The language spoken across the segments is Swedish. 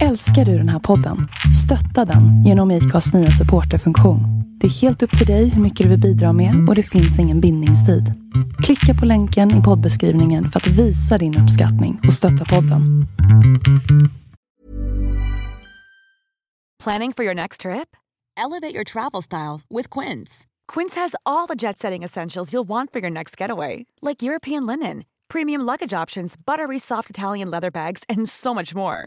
Älskar du den här podden? Stötta den genom IKAs nya supporterfunktion. Det är helt upp till dig hur mycket du vill bidra med och det finns ingen bindningstid. Klicka på länken i poddbeskrivningen för att visa din uppskattning och stötta podden. Planning for your next trip? Elevate your travel style with Quince. Quince has all the jet setting essentials you'll want for your next getaway, like European linen, premium luggage options, buttery soft Italian leather bags, and so much more.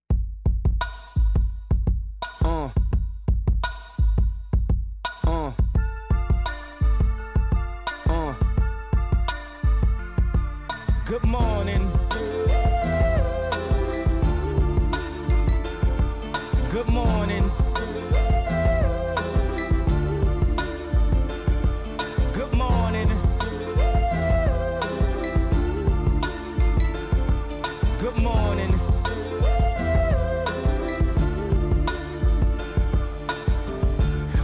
Good morning. Good morning. Good morning. Good morning.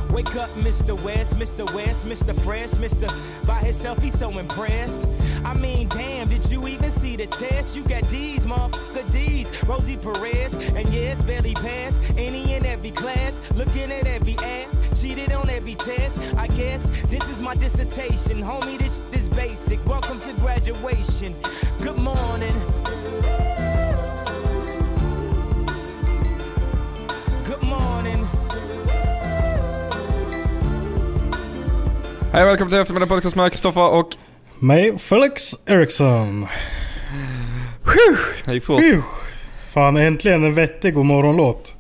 Wake up, Mr. West, Mr. West, Mr. Fresh, Mr. By himself, he's so impressed. I mean, damn, did you even see the test? You got D's, motherfucker D's. Rosie Perez, and yes, barely passed any and every class. Looking at every ad, cheated on every test. I guess this is my dissertation. Homie, this is basic. Welcome to graduation. Good morning. Good morning. Hej välkommen till eftermiddag podcast med Kristoffer och... Mig, Felix Eriksson. Det gick fort. Fan, äntligen en vettig morgonlåt.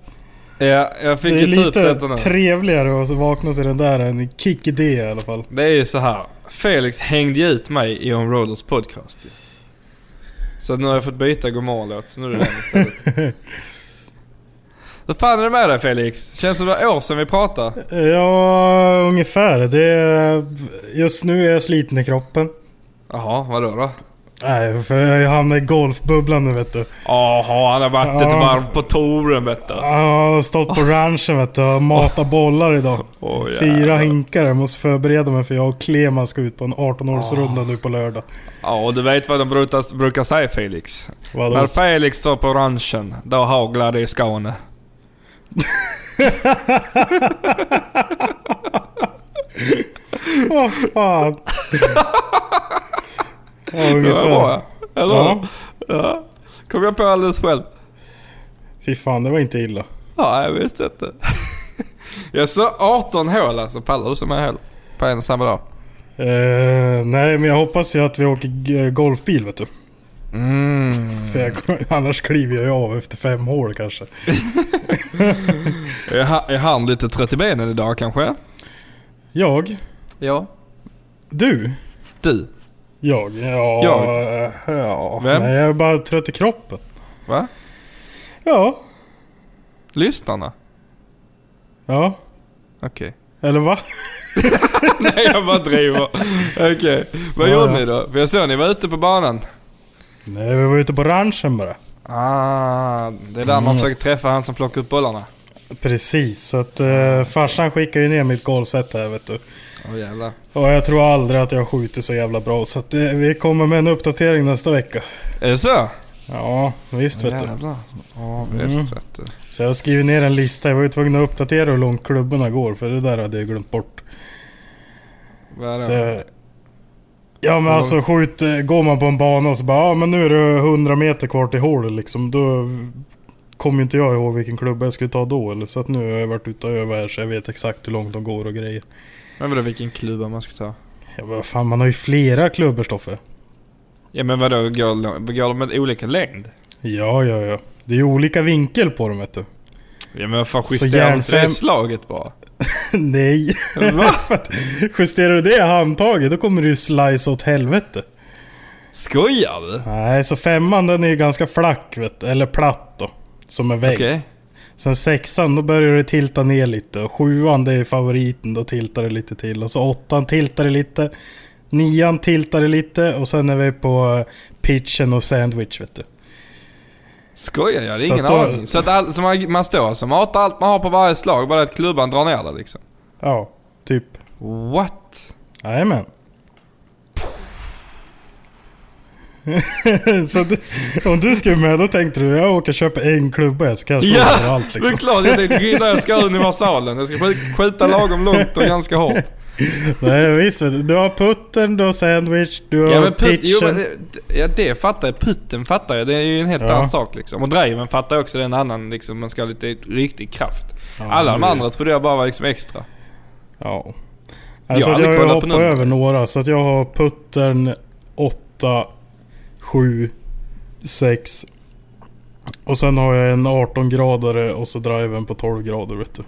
Ja, jag fick Det är ju typ lite detta nu. trevligare att vakna till den där än Kick Idé i alla fall. Det är ju så här. Felix hängde ju ut mig i On Rollers podcast ju. Så nu har jag fått byta godmorgon-låt, så nu är det den istället. Hur fan är det med dig Felix? Känns som det var år sedan vi pratade. Ja, ungefär. Det är, just nu är jag sliten i kroppen. Jaha, vadå då? Nej, för jag hamnade i golfbubblan nu vet du. Jaha, han har varit ett Ja. varv på touren vet du. Jag har stått på ranchen vet du och matat bollar idag. Åh, Fyra hinkar. Jag måste förbereda mig för jag och Kleman ska ut på en 18-årsrunda nu på lördag. Ja, och du vet vad de brukar, brukar säga Felix? Vadå? När Felix står på ranchen, då haglar det i Skåne. Åh fan. Ja, Det var ungefär. bra. Eller Ja. Ja. Kom jag på alldeles själv. Fy fan, det var inte illa. Ja, jag visste inte. Jag så 18 hål alltså. Pallar du så många hål? På en samma dag? Eh, nej, men jag hoppas ju att vi åker g- golfbil vet du. Mm. För jag, annars kliver jag ju av efter fem hål kanske. Är han lite trött i benen idag kanske? Jag? Ja. Du? Du? Jag? Ja. Jag? eh, ja. Vem? Nej, jag är bara trött i kroppen. Va? Ja. Lyssnarna? Ja. Okej. Eller va? Nej, jag bara driver. Okej. Vad Ja, gjorde ja. ni då? För jag såg ni var ute på banan. Nej, vi var ute på ranchen bara. Ah, det är där man Mm. försöker träffa han som plockar upp bollarna. Precis, så att uh, farsan skickade ju ner mitt golfset här vet du. Åh jävlar. Jag tror aldrig att jag skjuter så jävla bra. Så att eh, vi kommer med en uppdatering nästa vecka. Är det så? Ja, visst vet du. Jävlar. Ja, visst Mm. vet du. Så jag har skrivit ner en lista. Jag var ju tvungen att uppdatera hur långt klubborna går. För det där hade jag glömt bort. Vad är Så det? jag, ja men alltså skjut, går man på en bana och så bara ja men nu är det 100 meter kvar till hålet liksom. Då kommer ju inte jag ihåg vilken klubba jag skulle ta då. Eller, så att nu har jag varit ute och övat här så jag vet exakt hur långt de går och grejer. Men vadå vilken klubba man ska ta? Ja men fan man har ju flera klubbor Stoffe. Ja men vadå, går, går de med olika längd? Ja ja ja. Det är ju olika vinkel på dem vet du. Ja men Så justerar de inte det järnfem- slaget bara? Nej. Va? Justerar du det handtaget då kommer du ju slice åt helvete. Skojar du? Nej, så femman den är ju ganska flack vet du. Eller platt då. Som en vägg. Okej. Sen sexan då börjar det tilta ner lite. Och sjuan det är favoriten, då tiltar det lite till. Och så åttan tiltar det lite. Nian tiltade lite och sen är vi på eh, pitchen och sandwich vet du. Skojar jag? Det är Så ingen då- aning. Så att all, så man, man står och matar allt man har på varje slag, bara att klubban drar ner det liksom. Ja, typ. What? Jajamän. så du, om du skulle med då tänkte du jag åker och köper en klubba så kan jag slå Ja! överallt Det är liksom. klart, jag tänkte grilla, jag ska ha universalen. Jag ska skj- skjuta lagom långt och ganska hårt. Nej visst du. Har putten, du har sandwich, du har Ja men putt, pitchen. jo, men det, ja, det fattar jag. Putten fattar jag. Det är ju en helt Ja. annan sak liksom. Och driven fattar jag också. Det är en annan liksom. Man ska ha lite riktig kraft. Ja, Alla de andra trodde jag bara var liksom extra. Ja. Alltså Jag har jag, aldrig jag nummer. över några så att jag har putten 8, 7, 6. Och sen har jag en 18 gradare och så driven på 12 grader vet du.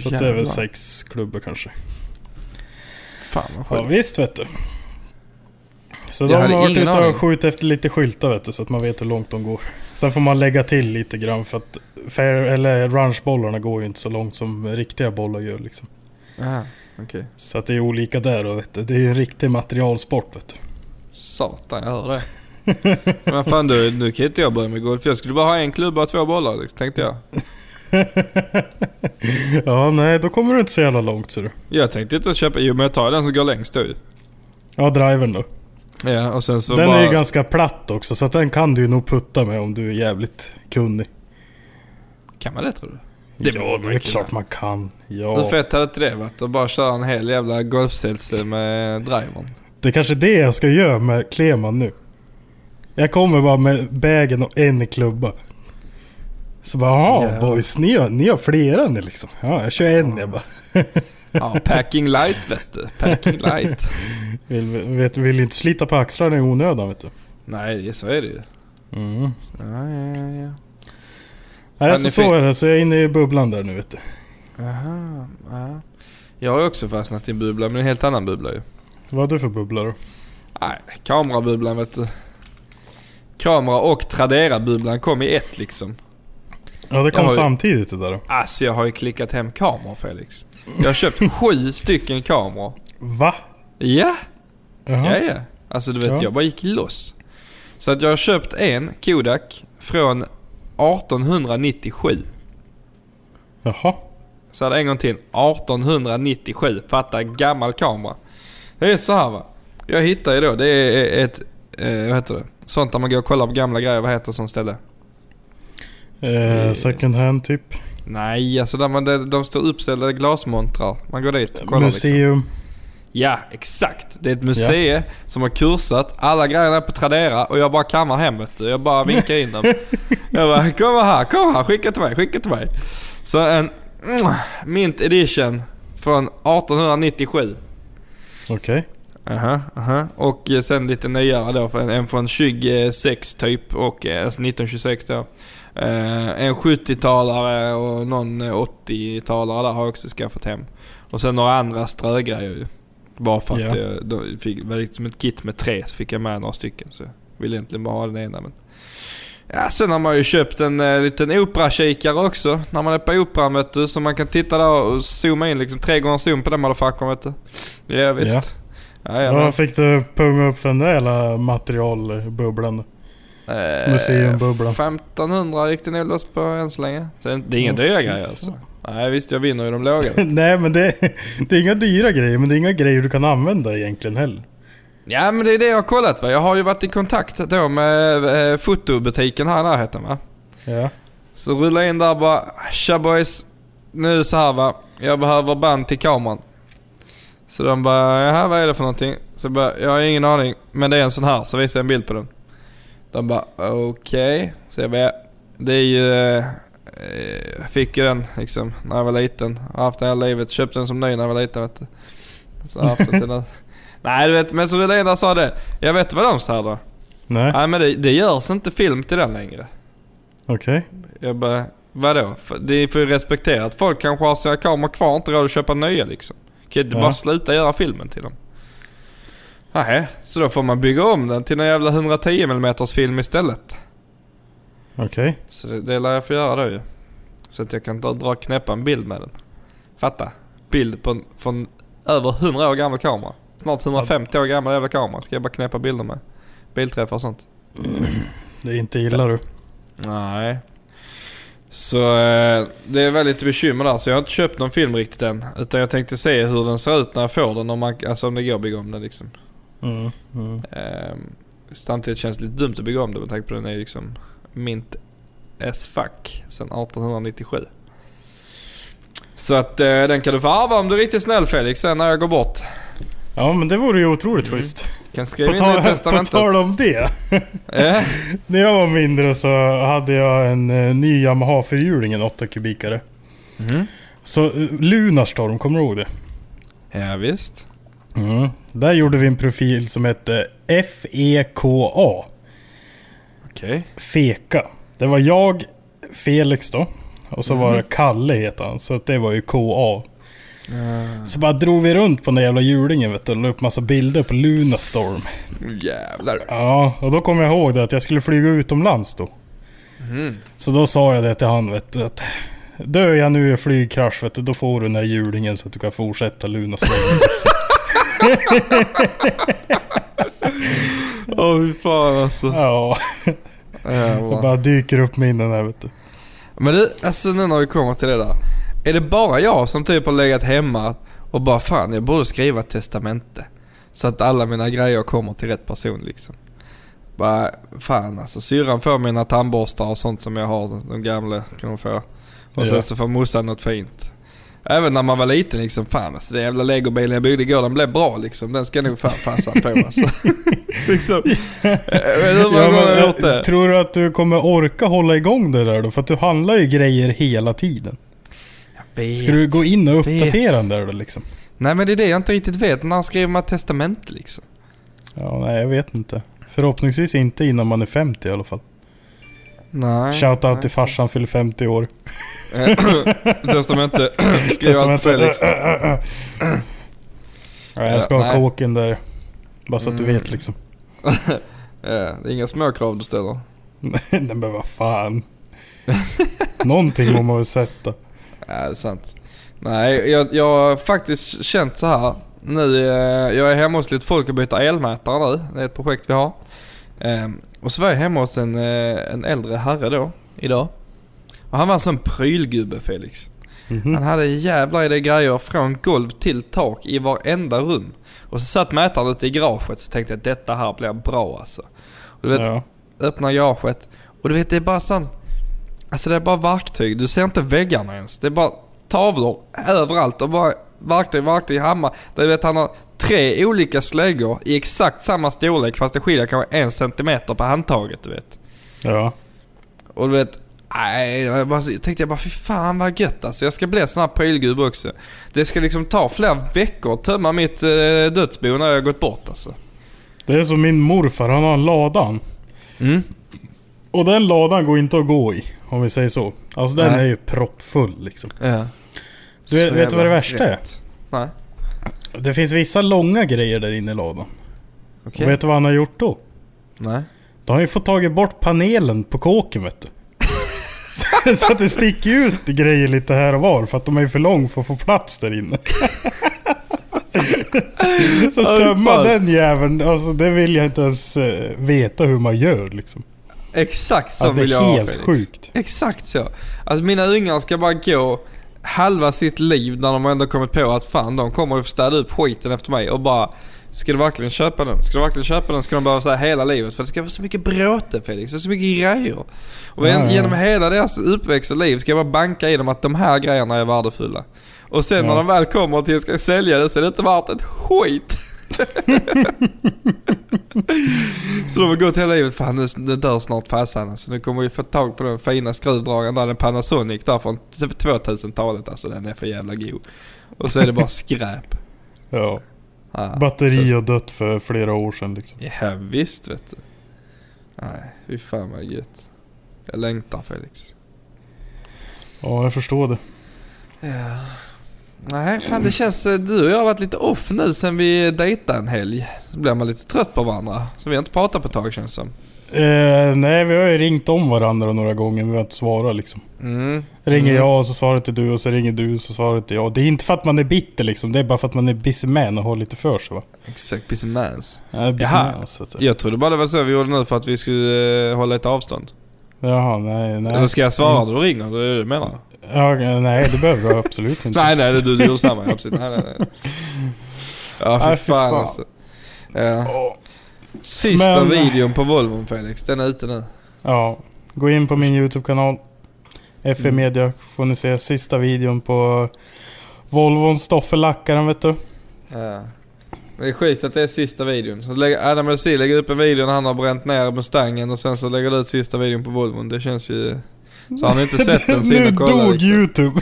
Så att det är väl 6 klubbor kanske. Fan vad Ja sjukt. visst vet du. Så Jag de har varit ute och skjutit efter lite skyltar vet du så att man vet hur långt de går. Sen får man lägga till lite grann för att fair, eller ranchbollarna går ju inte så långt som riktiga bollar gör liksom. Aha, okej. Så att det är olika där och vet du. Det är ju en riktig materialsport vet du. Satan, jag hör det. Men fan du, nu kan inte jag börja med golf. Jag skulle bara ha en klubba och två bollar liksom, tänkte jag. Ja nej då kommer du inte så jävla långt ser du. Jag tänkte inte köpa, jo men jag tar den som går längst då. Ja driven då. Ja och sen så den bara... är ju ganska platt också så den kan du ju nog putta med om du är jävligt kunnig. Kan man det tror du? Det ja, det är klart man kan. Hur Ja. fett hade inte det varit? Att bara köra en hel jävla golfställse med drivern. Det är kanske det jag ska göra med Kleman nu. Jag kommer bara med bagen och en klubba. Så bara, jaha Ja. boys, ni har, ni har flera ni liksom. Ja, jag kör en jag bara. Ja, packing light vet du. Packing light. Vill, vet, vill inte slita på axlarna i onödan vet du. Nej, så är det ju. Mm. Ja, ja, ja. Nej, Ja, så är det. Så jag är inne i bubblan där nu vet du. Aha, ja. Jag har också fastnat i en bubbla, men en helt annan bubbla ju. Vad har du för bubbla då? Nej, kamerabubblan vet du. Kamera och Tradera-bubblan kom i ett liksom. Ja det kom ju- samtidigt det där. Alltså jag har ju klickat hem kameror Felix. Jag har köpt sju stycken kameror. Va? Ja, Jaha. ja, ja. Alltså du vet, Ja. jag bara gick loss. Så att jag har köpt en Kodak från 1897. Jaha. Så hade en gång till. 1897. Fatta gammal kamera. Det är så här va. Jag hittar ju då, det är ett, eh, vad heter det? Sånt där man går och kollar på gamla grejer. Vad heter sånt ställe? Eh, second hand typ. Nej, alltså där man, de, de står uppställda glasmontrar. Man går dit och kollar liksom. Museum. Ja, exakt. Det är ett museum som har kursat. Alla grejerna är på Tradera och jag bara kammar hem. Jag bara vinkar in dem. jag bara, kom här, kom här, skicka till mig, skicka till mig. Så en Mint Edition från 1897. Okej. Aha, aha. Och eh, sen lite nyare då, en, från 26 typ och eh, alltså 1926 då. Eh, en 70-talare och någon eh, 80-talare där har jag också skaffat hem. Och sen några andra strögrejer ju. Bara för att Ja. jag då fick, var liksom ett kit med tre så fick jag med några stycken. Så jag ville egentligen bara ha den ena men. Ja, sen har man ju köpt en eh, liten operakikare också. När man är på operan vet du. Så man kan titta där och zooma in liksom tre gånger zoom på den motherfuckern vet du. Ja visst. Ja. Ja, ja, Vad fick du punga upp för den där jävla materialbubblan? Eh, Museumbubblan. 1500 gick det nog loss på än så länge. Så det är inga dyra grejer alltså. Nej visst, jag vinner ju de låga. Nej men det, det är inga dyra grejer men det är inga grejer du kan använda egentligen heller. Ja men det är det jag har kollat va. Jag har ju varit i kontakt då med eh, fotobutiken här i närheten va. Ja. Så rulla in där bara. Tja boys. Nu är det så här va. Jag behöver band till kameran. Så de bara, jaha vad är det för någonting? Så jag bara, jag har ingen aning. Men det är en sån här. Så visar jag en bild på den. De bara, okej. Så jag bara, det är ju... eh, Jag fick ju den liksom när jag var liten. Jag har haft den hela livet. Köpte den som ny när jag var liten vet du. Så jag har haft den till. Nej du vet, men där och sa det. Jag vet vad de sa då. Nej. Nej men det, det görs inte film till den längre. Okej. Jag bara, vadå? För- Det får ju respektera att folk kanske har sina kameror kvar och inte råd att köpa nya liksom. Kan inte Ja. bara sluta göra filmen till dem. Nej, så då får man bygga om den till en jävla 110 mm film istället. Okej. Så det, det lär jag få göra då ju. Så att jag kan dra, dra knäppa en bild med den. Fatta? Bild på en, från över 100 år gammal kamera. Snart 150 år gammal jävla kamera. Ska jag bara knäppa bilder med. Bilträffar och sånt. Det är inte illa du. Nej. Så eh, det är väldigt bekymmer där. Så jag har inte köpt någon film riktigt än. Utan jag tänkte se hur den ser ut när jag får den. Om, man, alltså om det går att bygga om den liksom. Mm, mm. Eh, samtidigt känns det lite dumt att bygga om den med tanke på att den är liksom mint as fuck sen 1897. Så att eh, den kan du få arva om du är riktigt snäll Felix sen när jag går bort. Ja men det vore ju otroligt schysst. Kan skriva På, in det i ta, på tal om det. Eh, När jag var mindre så hade jag en eh, ny Yamaha fyrhjuling, en 8 kubikare. Mhm. Så eh, Lunarstorm, kommer du ihåg det? Ja, visst. Mm. Där gjorde vi en profil som hette FEKA. Okej. Feka. Det var jag, Felix då. Och så Mhm. var det Kalle heter han. Så det var ju KA. Uh, Så bara drog vi runt på den där jävla hjulingen vet du. Och la upp massa bilder på Lunarstorm. jävlar. Ja, och då kommer jag ihåg det att jag skulle flyga utomlands då. Mm. Så då sa jag det till han vet du. Att dör jag nu i flygkrasch vet du. Då får du den där hjulingen så att du kan fortsätta Lunarstorm. Åh fy fan alltså. ja, det bara dyker upp minnen här vet du. Men du, alltså nu när vi kommer till det där. Är det bara jag som typ har legat hemma och bara fan jag borde skriva ett testamente. Så att alla mina grejer kommer till rätt person liksom. Bara fan alltså syrran får mina tandborstar och sånt som jag har, de gamla kan hon få. Och sen så får morsan något fint. Även när man var liten liksom, fan alltså den jävla legobilen jag byggde igår den blev bra liksom. Den ska nog fan passa på alltså. liksom. Hur många Ja, gånger har men, gjort det. eh, tror du att du kommer orka hålla igång det där då? För att du handlar ju grejer hela tiden. Ska du gå in och vet. uppdatera den där då liksom? Nej men det är det jag inte riktigt vet. När skriver man testament liksom? Ja, nej jag vet inte. Förhoppningsvis inte innan man är 50 i alla fall. Nej. Shoutout nej. till farsan fyller 50 år. Testamente. Skriv allt Felix. Ja, jag ska ha kåken där. Bara så att du Mm. vet liksom. Ja, det är inga små krav du ställer. Nej men vad fan. Någonting må man väl sätta. Ja, det är sant. Nej, jag, jag har faktiskt känt så här. Nu, eh, jag är hemma hos lite folk och byter elmätare nu. Det är ett projekt vi har. Ehm, och så var jag hemma hos en, eh, en äldre herre då, idag. Och han var en sån prylgubbe Felix. Mhm. Han hade jävlar i det grejer från golv till tak i varenda rum. Och så satt mätaren ute i garaget så tänkte jag att detta här blir bra alltså. Och du vet, Ja. öppnar garaget och du vet det är bara sån... Alltså det är bara verktyg. Du ser inte väggarna ens. det är bara tavlor överallt och bara verktyg, verktyg, hammare. Du vet han har tre olika släggor i exakt samma storlek fast det skiljer kanske en centimeter på handtaget du vet. Ja. Och du vet, nej, jag, bara, jag tänkte jag bara fy fan vad gött alltså. Jag ska bli en sån här prylgubbe också. Det ska liksom ta flera veckor att tömma mitt eh, dödsbo när jag har gått bort alltså. Det är som min morfar, han har en ladan. Mm. Och den ladan går inte att gå i. Om vi säger så. Alltså den Nej. är ju proppfull liksom. Ja. Du vet- Så vet du vad det värsta är? rätt. Nej. Det finns vissa långa grejer där inne i ladan. Okej. Och vet du vad han har gjort då? Nej. Då har han ju fått tagit bort panelen på kåken vet du. Så- att det sticker ut grejer lite här och var för att de är för lång för att få plats där inne. så tömma den jäveln, alltså det vill jag inte ens eh, veta hur man gör liksom. Exakt så det är vill jag ha helt Felix. sjukt. Exakt så. Alltså mina ungar ska bara gå halva sitt liv när de ändå kommit på att fan de kommer att städa upp skiten efter mig och bara Ska du verkligen köpa den? Ska du verkligen köpa den? Ska de behöva säga hela livet? För det ska vara så mycket bråte Felix, det är så mycket grejer. Och ja. genom hela deras uppväxt och liv ska jag bara banka i dem att de här grejerna är värdefulla. Och sen när Ja. de väl kommer till att ska sälja det så är det inte värt ett skit. Så de har gått hela livet, fan nu, nu dör snart farsan alltså. Nu kommer vi få tag på den fina skruvdragaren där, den Panasonic där från 2000-talet alltså. Den är för jävla god. Och så är det bara skräp. Ja. Ja, Batteri så- har dött för flera år sedan liksom. Ja visst vet du. Nej, fy fan vad gött. Jag längtar Felix. Ja, jag förstår det. Ja. Nej, fan det känns... eh, Du och jag har varit lite off nu sen vi dejtade en helg. Så blir man lite trött på varandra. Så vi har inte pratat på ett tag känns det som. Eh, nej, vi har ju ringt om varandra några gånger men vi har inte svarat liksom. Mm. Ringer Mm. jag och så svarar inte du och så ringer du och så svarar inte jag. Det är inte för att man är bitter liksom. Det är bara för att man är busy man och har lite för sig va. Exakt, busy mans. Ja, busy Jaha. man, så att, Jag trodde bara det var så vi gjorde nu för att vi skulle eh, hålla ett avstånd. Jaha, nej, nej. Eller ska jag svara när du ringer? Det är det du menar? Ja, nej, det behöver du absolut inte. Nej nej, du, du samma. Absolut. Nej, nej, nej. Ja Nej, fy fy fan fan. alltså. Ja. Sista Men- videon på Volvon Felix, den är ute nu. Ja, gå in på min YouTube-kanal. FM Media får ni se sista videon på Volvon Stoffelackaren vet du. Ja. Det är skit att det är sista videon. Så lägger Adam LC lägger upp en video när han har bränt ner Mustangen och sen så lägger du ut sista videon på Volvon. Det känns ju... Så har ni inte sett den så in nu dog. YouTube.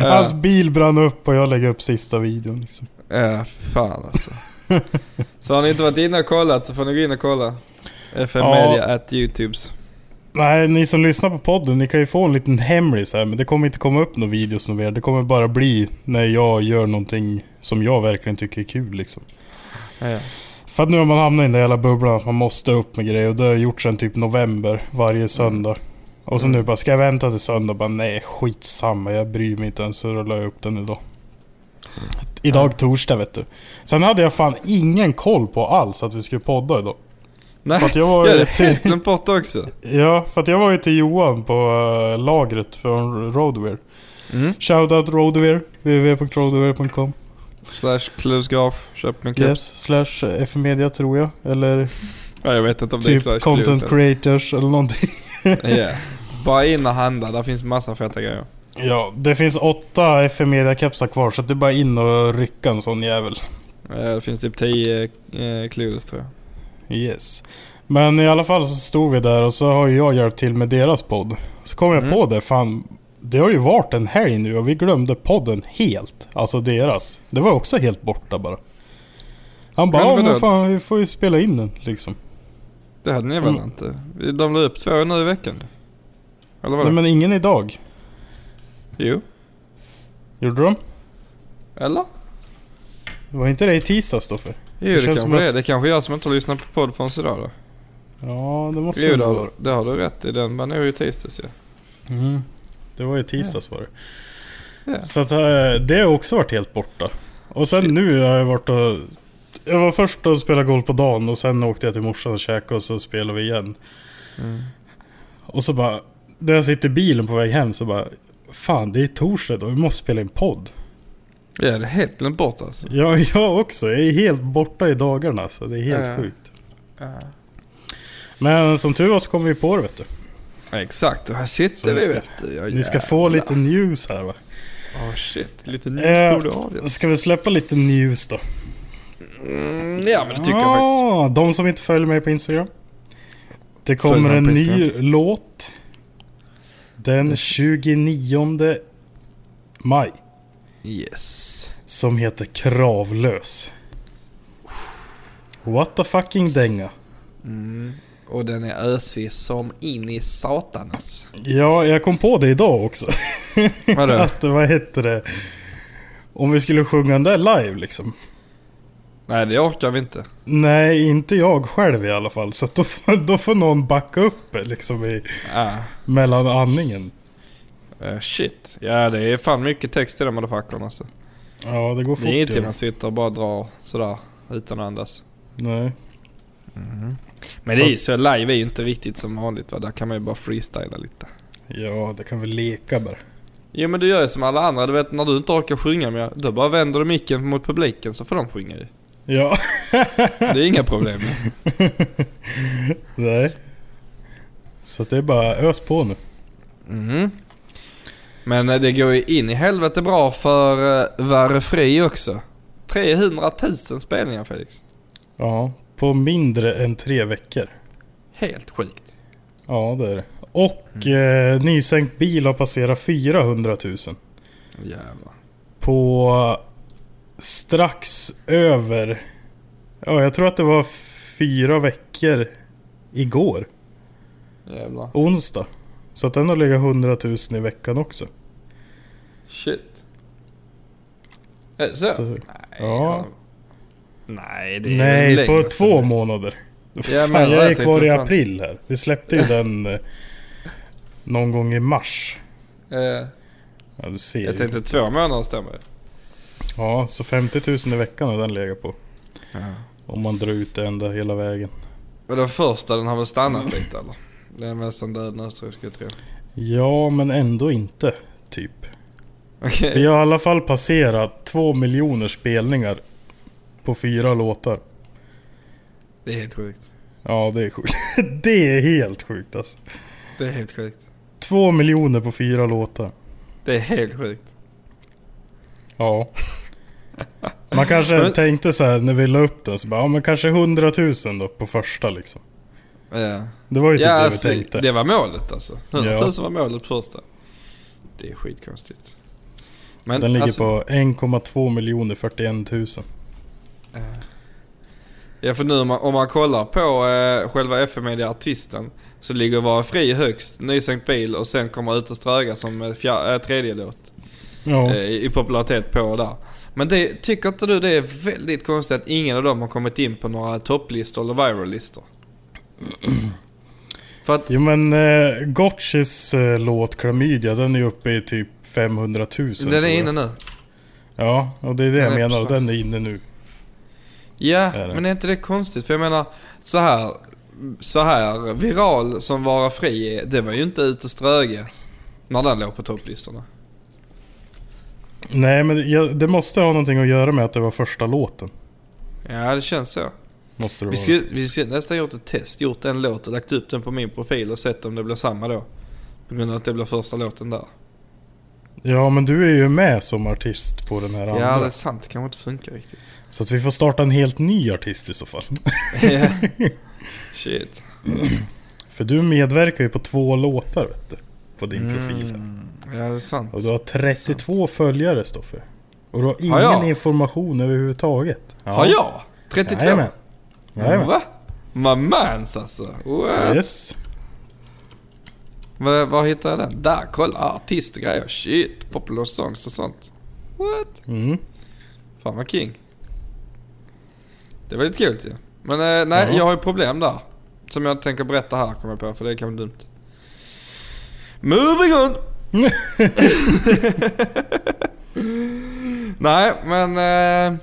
Hans bil brann upp och jag lägger upp sista videon liksom. Ja, fan alltså. så har ni inte varit inne och kollat så får ni gå in och kolla. FM Ja. Media at YouTubes. Nej, ni som lyssnar på podden, ni kan ju få en liten hemlis här. Men det kommer inte komma upp några videos något mer. Det kommer bara bli när jag gör någonting som jag verkligen tycker är kul liksom. Ja. För att nu har man hamnat i den där jävla bubblan att man måste upp med grejer. Och det har jag gjort sedan typ november, varje söndag. Och så nu bara, ska jag vänta till söndag? Bara nej, skitsamma. Jag bryr mig inte ens. Så rullar jag upp den idag. Idag torsdag vet du. Sen hade jag fan ingen koll på alls att vi skulle podda idag. Nej, För att jag var jag ju helt till, glömt bort också. Ja, för att jag var ju till Johan på äh, lagret från Roadwear. Mm. Shoutout Roadwear, www.roadwear.com Slash Klusgraf, köp min keps. Yes, slash FM Media tror jag. Eller Ja, jag vet inte om det är typ content creators eller någonting. Ja. Bara in och handla, där finns massa feta grejer. Ja, det finns åtta FM Media-kepsar kvar så det är bara in och rycka en sån jävel. Det finns typ 10 eh, Clueless tror jag. Yes. Men i alla fall så stod vi där och så har jag hjälpt till med deras podd. Så kom jag Mm. på det, fan. Det har ju varit en helg nu och vi glömde podden helt. Alltså deras. Det var också helt borta bara. Han bara, ja men fan vi får ju spela in den liksom. Det hade ni väl Mm. inte? De la upp två nu i veckan. Eller vadå? Nej men ingen idag. Jo. Gjorde de? Eller? Var inte det i tisdags då för? Jo det, känns kanske som det att- är. Det kanske är jag som inte har lyssnat på podd förrän idag då. Ja det måste Jo det det vara. det har du rätt i. Den var nog i tisdags ju. Mm. Det var ju tisdags var det. Ja. Så att, eh, det har också varit helt borta. Och sen nu har jag varit och... Jag var först och spelade golf på dagen och sen åkte jag till morsan och käkade och så spelade vi igen. Mm. Och så bara... När jag sitter i bilen på väg hem så bara... Fan det är torsdag då, vi måste spela in podd. Ja det är helt glömt bort alltså. Ja, jag också. Jag är helt borta i dagarna så det är helt Ja. sjukt. Ja. Men som tur var så kom vi på det vet du. Ja, exakt, och här sitter Så vi ska- vet du. Ja, Ni ska få lite news här va. Åh shit, lite Eh, news borde ha. Ska vi släppa lite news då? Mm, ja men det tycker jag faktiskt. Ah, De som inte följer mig på Instagram. Det kommer en ny låt. Den 29 maj. Yes. Som heter Kravlös. What the fucking dänga. Mm. Och den är ösig som in i satanas. Ja, jag kom på det idag också. Vadå? Att, vad heter det? Om vi skulle sjunga den där live liksom. Nej det orkar vi inte. Nej, inte jag själv i alla fall. Så då, får, då får någon backa upp liksom i, Ah. mellan andningen. Eh, shit. Ja det är fan mycket text i den motherfuckern alltså. Ja, det går fort. Det är ingenting man sitter och bara drar sådär utan att andas. Nej. Men det är ju så, live är ju inte riktigt som vanligt va. Där kan man ju bara freestyla lite. Ja, det kan väl leka bara. Jo men du gör ju som alla andra. Du vet när du inte orkar sjunga mer. Då bara vänder du micken mot publiken så får de sjunga ju. Ja. Det är inga problem. Nej. Så det är bara ös på nu. Mm. Men eh, det går ju in i helvete bra för uh, Vare Fri också. 300 000 spelningar Felix. Ja, på mindre än tre veckor. Helt sjukt. Ja, det är det. Och eh, nysänkt bil har passerat 400 000. Jävlar. På strax över... Ja, jag tror att det var fyra veckor igår. Jävlar. Onsdag. Så att den har legat 100 000 i veckan också. Shit. Är det så? Så- Nej. ja. Nej det är Nej, på två det. månader. Ja, Fan, jag är kvar i april här. Vi släppte ju den eh, någon gång i mars. Eh, Ja, du ser jag ju. tänkte två månader stämmer. Ja, så 50 000 i veckan har den legat på. Om man drar ut det ända hela vägen. Och den första den har väl stannat lite eller? Den är nästan död nu så jag skulle tro. Ja, men ändå inte. Typ. Okej. Vi har i alla fall passerat två miljoner spelningar på fyra låtar. Det är helt sjukt. Ja, det är sjukt. det är helt sjukt alltså. Det är helt sjukt. Två miljoner på fyra låtar. Det är helt sjukt. Ja. Man kanske Men- tänkte så här när vi la upp den så bara, ja men kanske 100 000 då på första liksom. Ja. Det var ju typ Ja, det alltså, vi tänkte. det var målet alltså. 100 000 Ja. var målet på första. Det är skitkonstigt. Men den ligger alltså, på 1,2 miljoner 41 000. Ja för nu om man, om man kollar på eh, själva FM-media artisten så ligger Vara Fri högst, Nysänkt bil och sen kommer Ut och ströga som eh, fjär, eh, tredje låt Ja. eh, i popularitet på där. Men det, tycker inte du det är väldigt konstigt att ingen av dem har kommit in på några topplistor eller viral-listor? För att, Jo men eh, Gotchis eh, låt Klamydia den är uppe i typ 500 000 den är inne nu. Ja, och det är det jag menar. på- Den är inne nu. Ja, Är men är inte det konstigt? För jag menar, så här, så här viral som Vara Fri är, det var ju inte Ut och ströga när den låg på topplistorna. Nej men det- jag, det måste ha någonting att göra med att det var första låten. Ja, det känns så. Måste det Vi skulle, vi skulle nästan gjort ett test, gjort en låt och lagt upp den på min profil och sett om det blir samma då. På grund av att det blir första låten där. Ja men du är ju med som artist på den här Ja, andra. det är sant. Det kanske inte funkar riktigt. Så att vi får starta en helt ny artist i så fall. Ja. Shit. För du medverkar ju på två låtar vet du. På din profil. Mm. Ja, det är sant. Och du har 32 följare Stoffe. Och du har ingen Har information överhuvudtaget. Ja. Har jag? 32? Jajamän. Jajamän. Va? My mans alltså. What? Yes. Var, var hittar jag den? Där, kolla. Artist och grejer. Shit. Popular songs och sånt. What? Mm. Fan vad king. Det är väldigt kul ju. Men eh, nej, Ja. jag har ju problem där. Som jag tänker berätta här kommer jag på, för det kan vara dumt. Moving on! nej, men... Eh,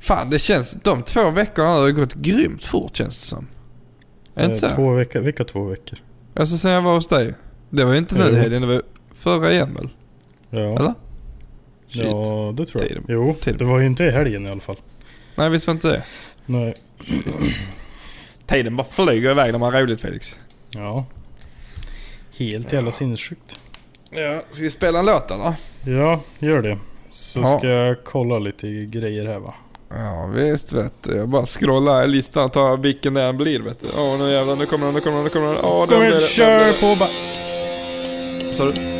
fan, det känns... De två veckorna har gått grymt fort känns det som. Är det inte Eh, så? Två veckor. Vilka två veckor? Alltså sen jag var hos dig. Det var ju inte nu i helgen, det var förra igen väl? Ja. Eller? Shit. Ja, det tror jag. Tiden- Jo, tiden. det var ju inte i helgen i alla fall. Nej, visst var inte det. Nej. Tiden bara flyger iväg när man har roligt Felix. Ja. Helt jävla sinnessjukt. Ja, ska vi spela en låt eller? Ja, gör det. Så Ja. ska jag kolla lite grejer här va. Ja visst vet du. Jag bara scrollar i listan och tar vilken det än blir vet du. Åh nu jävlar, nu kommer den, nu kommer den, nu kommer den. Åh den Kom blir det, kör den på bara. Sa du?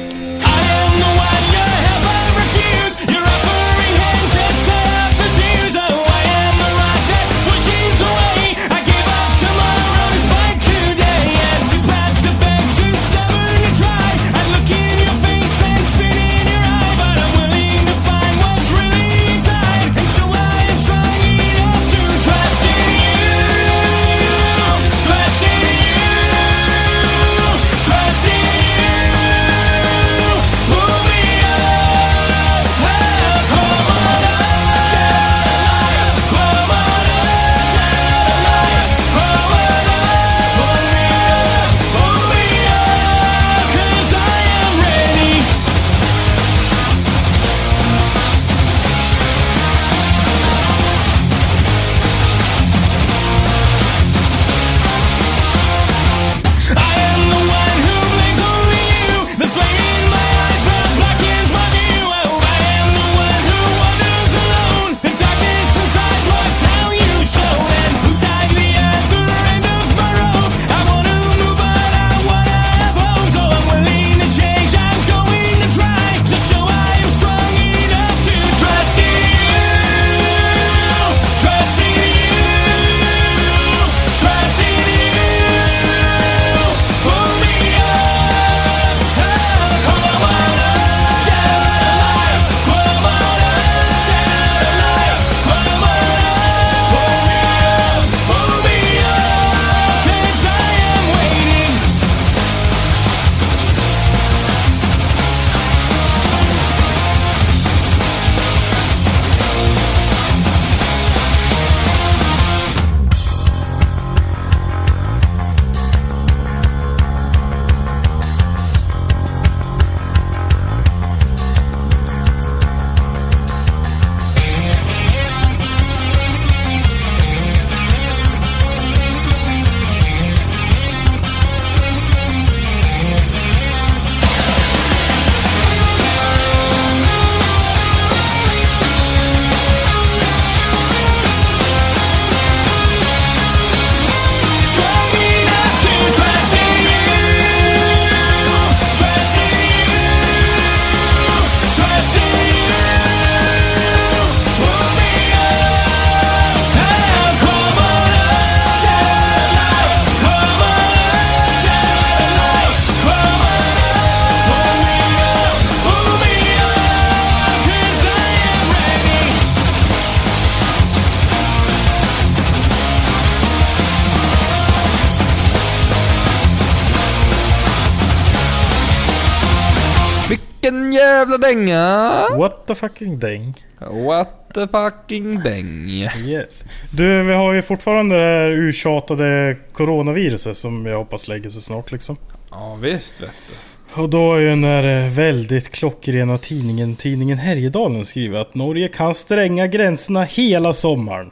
Jävla dänga! What the fucking dang. What the fucking däng. Yes. Du, vi har ju fortfarande det här urtjatade coronaviruset som jag hoppas lägger sig snart liksom. Ja visst vet du. Och då är ju den där eh, väldigt klockrena tidningen, tidningen Härjedalen skriver att Norge kan stänga gränserna hela sommaren.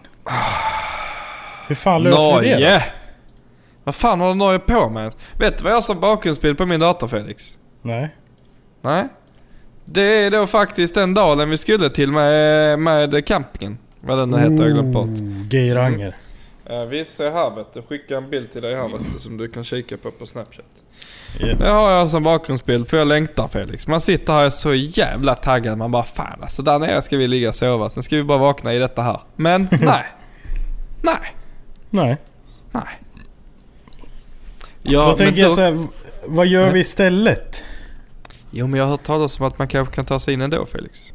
Hur fan löser vi det då? Norge! Vad fan håller Norge på med? Vet du vad jag har som bakgrundsbild på min dator Felix? Nej. Nej? Det är då faktiskt den dalen vi skulle till med, med campingen. Vad den nu heter, jag glömt bort. Geiranger. Ja, vi ser här vet du. Skicka en bild till dig här vet du, som du kan kika på på Snapchat. Yes. Det har jag som bakgrundsbild för jag längtar Felix. Man sitter här och är så jävla taggad. Man bara fan alltså där nere ska vi ligga och sova. Sen ska vi bara vakna i detta här. Men nej. nej. Nej. Nej. Ja, då tänker jag då- så här, vad gör vi istället? Jo men jag har hört talas om att man kanske kan ta sig in ändå Felix.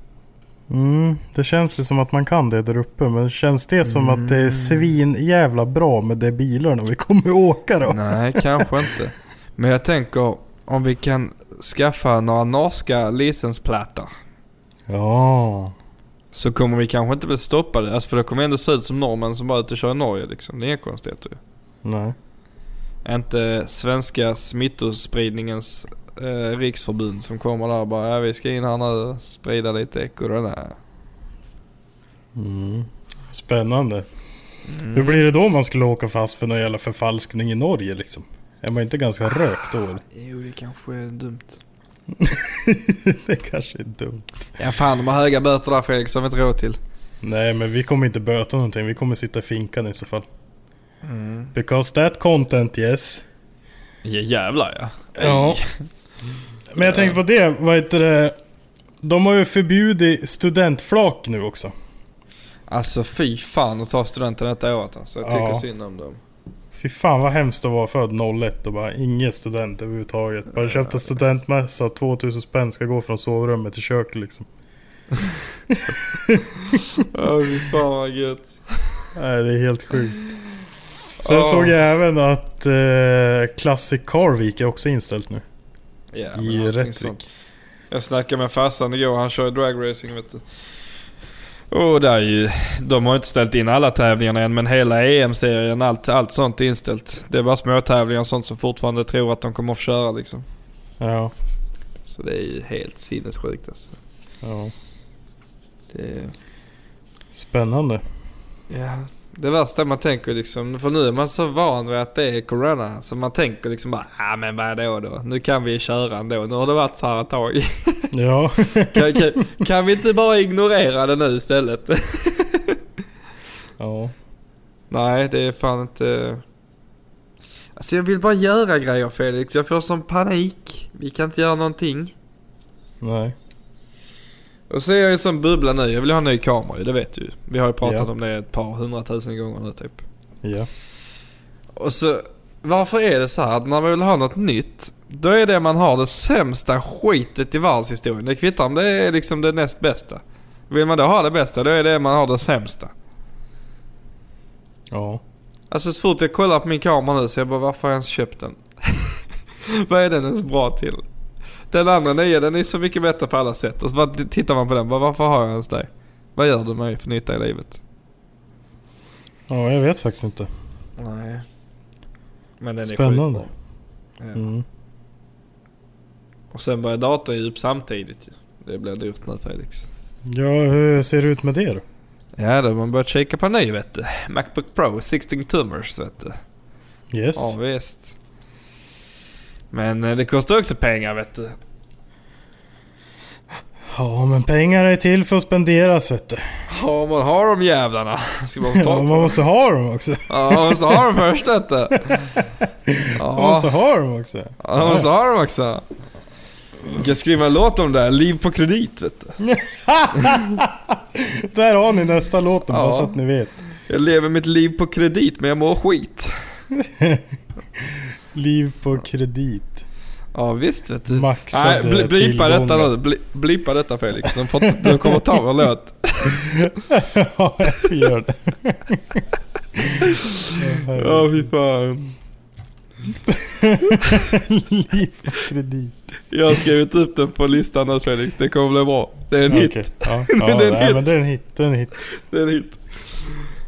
Mm, det känns ju som att man kan det där uppe. Men känns det som att det är svin jävla bra med de bilarna vi kommer åka då? Nej, kanske inte. Men jag tänker om vi kan skaffa några norska licensplattor. Ja. Så kommer vi kanske inte bli stoppade. Alltså för det kommer ändå se ut som norrmän som bara är ute och kör i Norge liksom. Det är inga konstigheter ju. Nej. Inte svenska smittospridningens eh, riksförbund som kommer där och bara ja, vi ska in här nu och sprida lite corona. Mm. Spännande. Hur blir det då om man skulle åka fast för någon jävla förfalskning i Norge liksom? Är man inte ganska rökt då eller? Jo det kanske är dumt. det kanske är dumt. Ja fan de har höga böter där Felix som vi inte råd till. Nej men vi kommer inte böta någonting. Vi kommer sitta i finkan i så fall. Because that content yes. Ja jävlar ja. Ja. Men jag tänkte på det, vad heter det? De har ju förbjudit studentflak nu också. Alltså fy fan att ta studenten detta året alltså. Jag tycker Ja. synd om dem. Fy fan vad hemskt att vara född 01 och bara ingen student överhuvudtaget. Bara köpte studentmössa, 2000 spänn ska gå från sovrummet till köket liksom. Ja fy fan vad gött. Nej det är helt sjukt. Sen Ja. såg jag även att eh, Classic Carvik är också inställt nu. Ja, I Rättvik. Jag snackade med farsan igår, han kör dragracing vet du. Och där är ju, de har inte ställt in alla tävlingarna än men hela EM-serien, allt, allt sånt är inställt. Det är bara små tävlingar och sånt som fortfarande tror att de kommer att köra liksom. Ja. Så det är ju helt sinnessjukt alltså. ja. Det, Spännande. ja, det värsta man tänker liksom, för nu är man så van vid att det är corona. Så man tänker liksom bara, ja ah, men vad då då? Nu kan vi köra ändå. Nu har det varit så här ett tag. Ja. Kan, kan, kan vi inte bara ignorera det nu istället? ja. Nej, det är fan inte... Alltså jag vill bara göra grejer Felix. Jag får som panik. Vi kan inte göra någonting. Nej. Och så är jag i en sån bubbla nu. Jag vill ha en ny kamera ju, det vet du. Vi har ju pratat Ja. om det ett par hundratusen gånger nu typ. Ja. Och så, varför är det så här att när man vill ha något nytt, då är det man har det sämsta skitet i världshistorien. Det kvittar om det är liksom det näst bästa. Vill man då ha det bästa, då är det man har det sämsta. Ja. Alltså så fort jag kollar på min kamera nu så jag bara varför har jag ens köpt den? Vad är den ens bra till? Den andra nya den är så mycket bättre på alla sätt. Och så bara tittar man på den bara varför har jag ens det? Vad gör du mig för nytta i livet? Ja, jag vet faktiskt inte. Nej. Men den Spännande. är skitbra. Ja. Mm. Och sen börjar datorn ge upp samtidigt. Det blir dyrt nu Felix. Ja, hur ser det ut med det då? Ja då har man börjat kika på en ny vet du. Macbook Pro 16 tummers vet du. Yes. Ja visst. Men eh, det kostar också pengar vet du. Ja, men pengar är till för att spenderas vet du. Ja man har de jävlarna. Ska man Ja, man måste ha dem också. Ja, man måste ha dem först vet du. Man måste Ja, ha dem också. ja, man måste ha dem också. Jag kan skriva en låt om det här, Liv på kredit vet du. Där har ni nästa låt bara Ja. så att ni vet. Jag lever mitt liv på kredit men jag mår skit. Liv på kredit. Ja visst vet du. Maxade Nej, bli, blipa detta nu. Bli, blipa detta Felix. De, får, de kommer ta vår låt. ja, gör det. Ja fy fan. Liv på kredit. Jag har skrivit upp den på listan nu Felix. Det kommer bli bra. Det är en hit. Okej. Ja, ja, Det är en nej, hit. men det är en hit. Det är en hit. Det är en hit.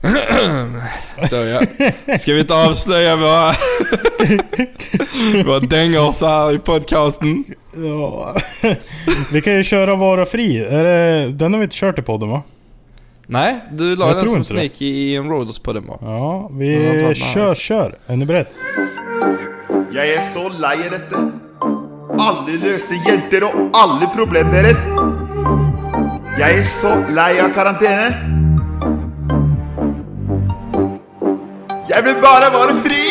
Så ja. Ska vi inte avslöja våra, våra dängor så här i podcasten? Ja. Vi kan ju köra Vara Fri. Är det, den har vi inte kört i podden va? Nej, du la Jag den som inte det. sneak i en Roaders på den bara. Ja, vi kör, kör. Är ni beredda? Jeg er så lei av dette. Alle løse jenter og alle problem deres. Jeg er så lei av karantene. Jeg vil bare være fri!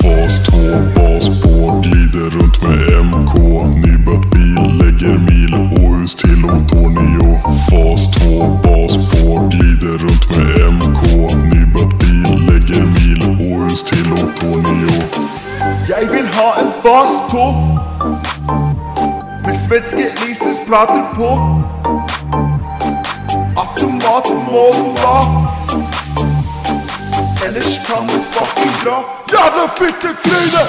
Fas 2 bas på glider runt med MK Nybött bil, lägger mil Åhus till Otornio. Fas 2 bas på glider runt med MK Nybött bil, lägger mil Åhus till Otornio. Jeg vil ha en fas 2 Med svenske Lises prater på. Automat må ha Ellers kan du fucking dra Jævla fittetryne!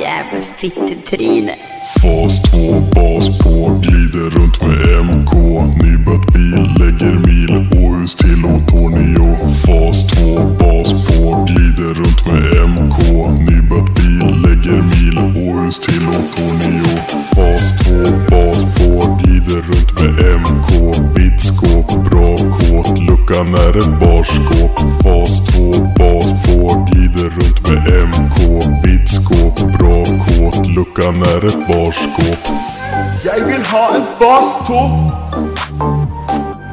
Jävla fittetryne. Fas 2 bas på glider runt med MK Nybött bil, lägger mil Åhus till Otornio Fas 2 bas på glider runt med MK Nybött bil, lägger mil Åhus till Otornio Fas 2 bas på glider runt med MK Vitt skåp, bra kåt, luckan är ett barskåp. Fas 2 bas på glider runt med MK Vitt skåp, bra kåt, luckan är ett barskåp. Jag vill ha en fas tå.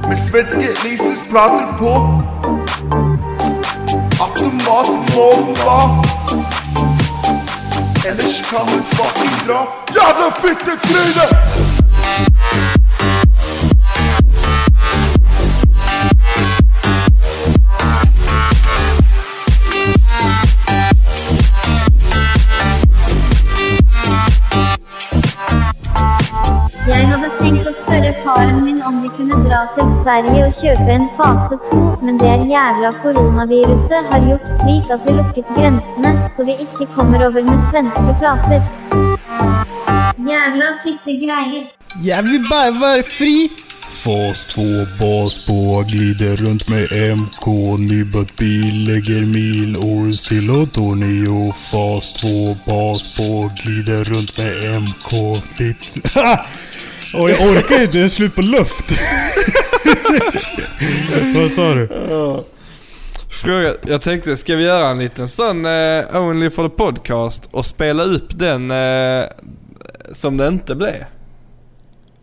Med svenske Lises prater på Automat må den ha kan du fucking dra Jävla fittetryne! Om vi kunne dra til Sverige og kjøpe en fase 2, men det er jævla koronaviruset har gjort slik at vi lukket grensene, så vi ikke kommer over med svenske plater. Jævla fitte greier. Jag vill bara vara fri! Fas 2 bas på, glider runt med MK Nybött bil, lägger mil Åhus till Otornio Fas 2 bas på, glider runt med MK Fitt... Och jag orkar inte, det är slut på luft! Vad sa du? Fråga, jag tänkte, ska vi göra en liten sån eh, Only for the podcast och spela upp den eh, som det inte blev?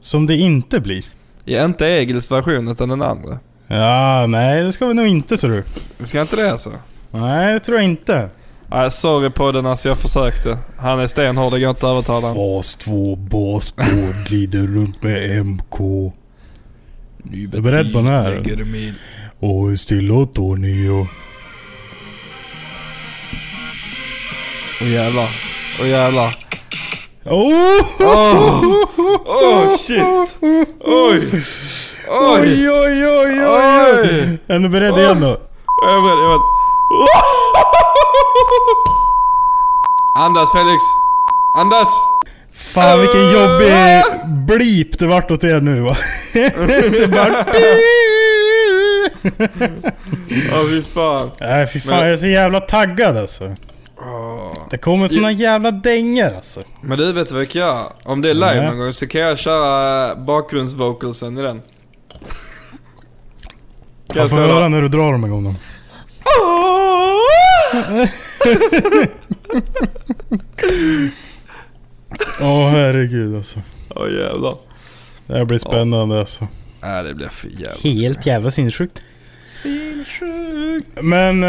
Som det inte blir? Ja, inte Egils version utan den andra. Ja, nej det ska vi nog inte ser du. Vi ska inte det alltså? Nej, det tror jag inte. Nej, sorry på den alltså, jag försökte. Han är stenhård, det går inte att övertala honom. Fas 2 bas på, glider runt med MK Är du beredd på den här? Åhus till Otornio Åh jävlar. Åh jävlar. Oh! Åh oh, shit. Oj. Oj. Oj, oj, oj, oj, oj! Är du beredd igen då? Jag är beredd, jag är beredd. Andas Felix. Andas. Fan vilken jobbig blip det vart åt er nu va? Det vart... Åh fy fan. Nej fy fan, jag är så jävla taggad alltså. Det kommer såna jävla dängor alltså. Men du vet vad jag kan göra? Om det är live någon gång så kan jag köra bakgrundsvocalsen i den. Kan jag får höra när du drar dem en gång då. Åh herregud alltså. Åh jävlar. Det här blir spännande alltså. Nej det blir för jävla Helt jävla sinnessjukt. Sinnessjukt. Men eh,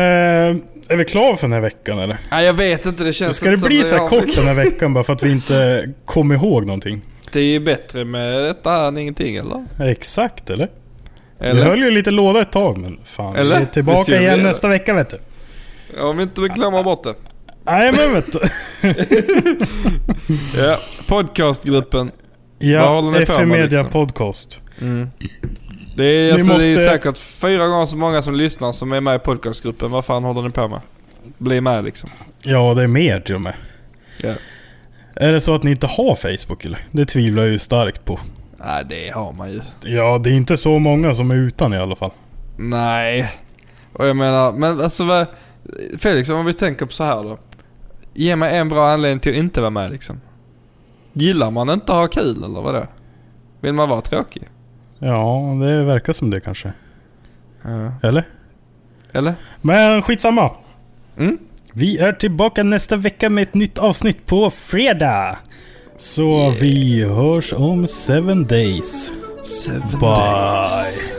är vi klara för den här veckan eller? Nej jag vet inte, det känns Ska det bli så här kort den här veckan bara för att vi inte kom ihåg någonting? Det är ju bättre med detta här än ingenting eller? Exakt eller? Vi Eller? höll ju lite låda ett tag men fan. Eller? Vi är tillbaka vi igen det. nästa vecka vet du. Om vi inte glömmer bort det. Nej men vet du. Ja, podcastgruppen. Vad Ja, håller ni på med, Media liksom? Podcast. Det är, alltså, det är måste- säkert fyra gånger så många som lyssnar som är med i podcastgruppen. Vad fan håller ni på med? Bli med liksom. Ja, det är mer till och med. Ja. Är det så att ni inte har Facebook eller? Det tvivlar jag ju starkt på. Nej, det har man ju. Ja, det är inte så många som är utan i alla fall. Nej. Och jag menar, men alltså vad... Felix, om vi tänker på så här då. Ge mig en bra anledning till att inte vara med liksom. Gillar man inte att ha kul eller vadå? Vill man vara tråkig? Ja, det verkar som det kanske. Ja. Eller? Eller? Men skitsamma. Mm? Vi är tillbaka nästa vecka med ett nytt avsnitt på fredag. Så vi hörs om seven days. Seven Bye. Hejdå!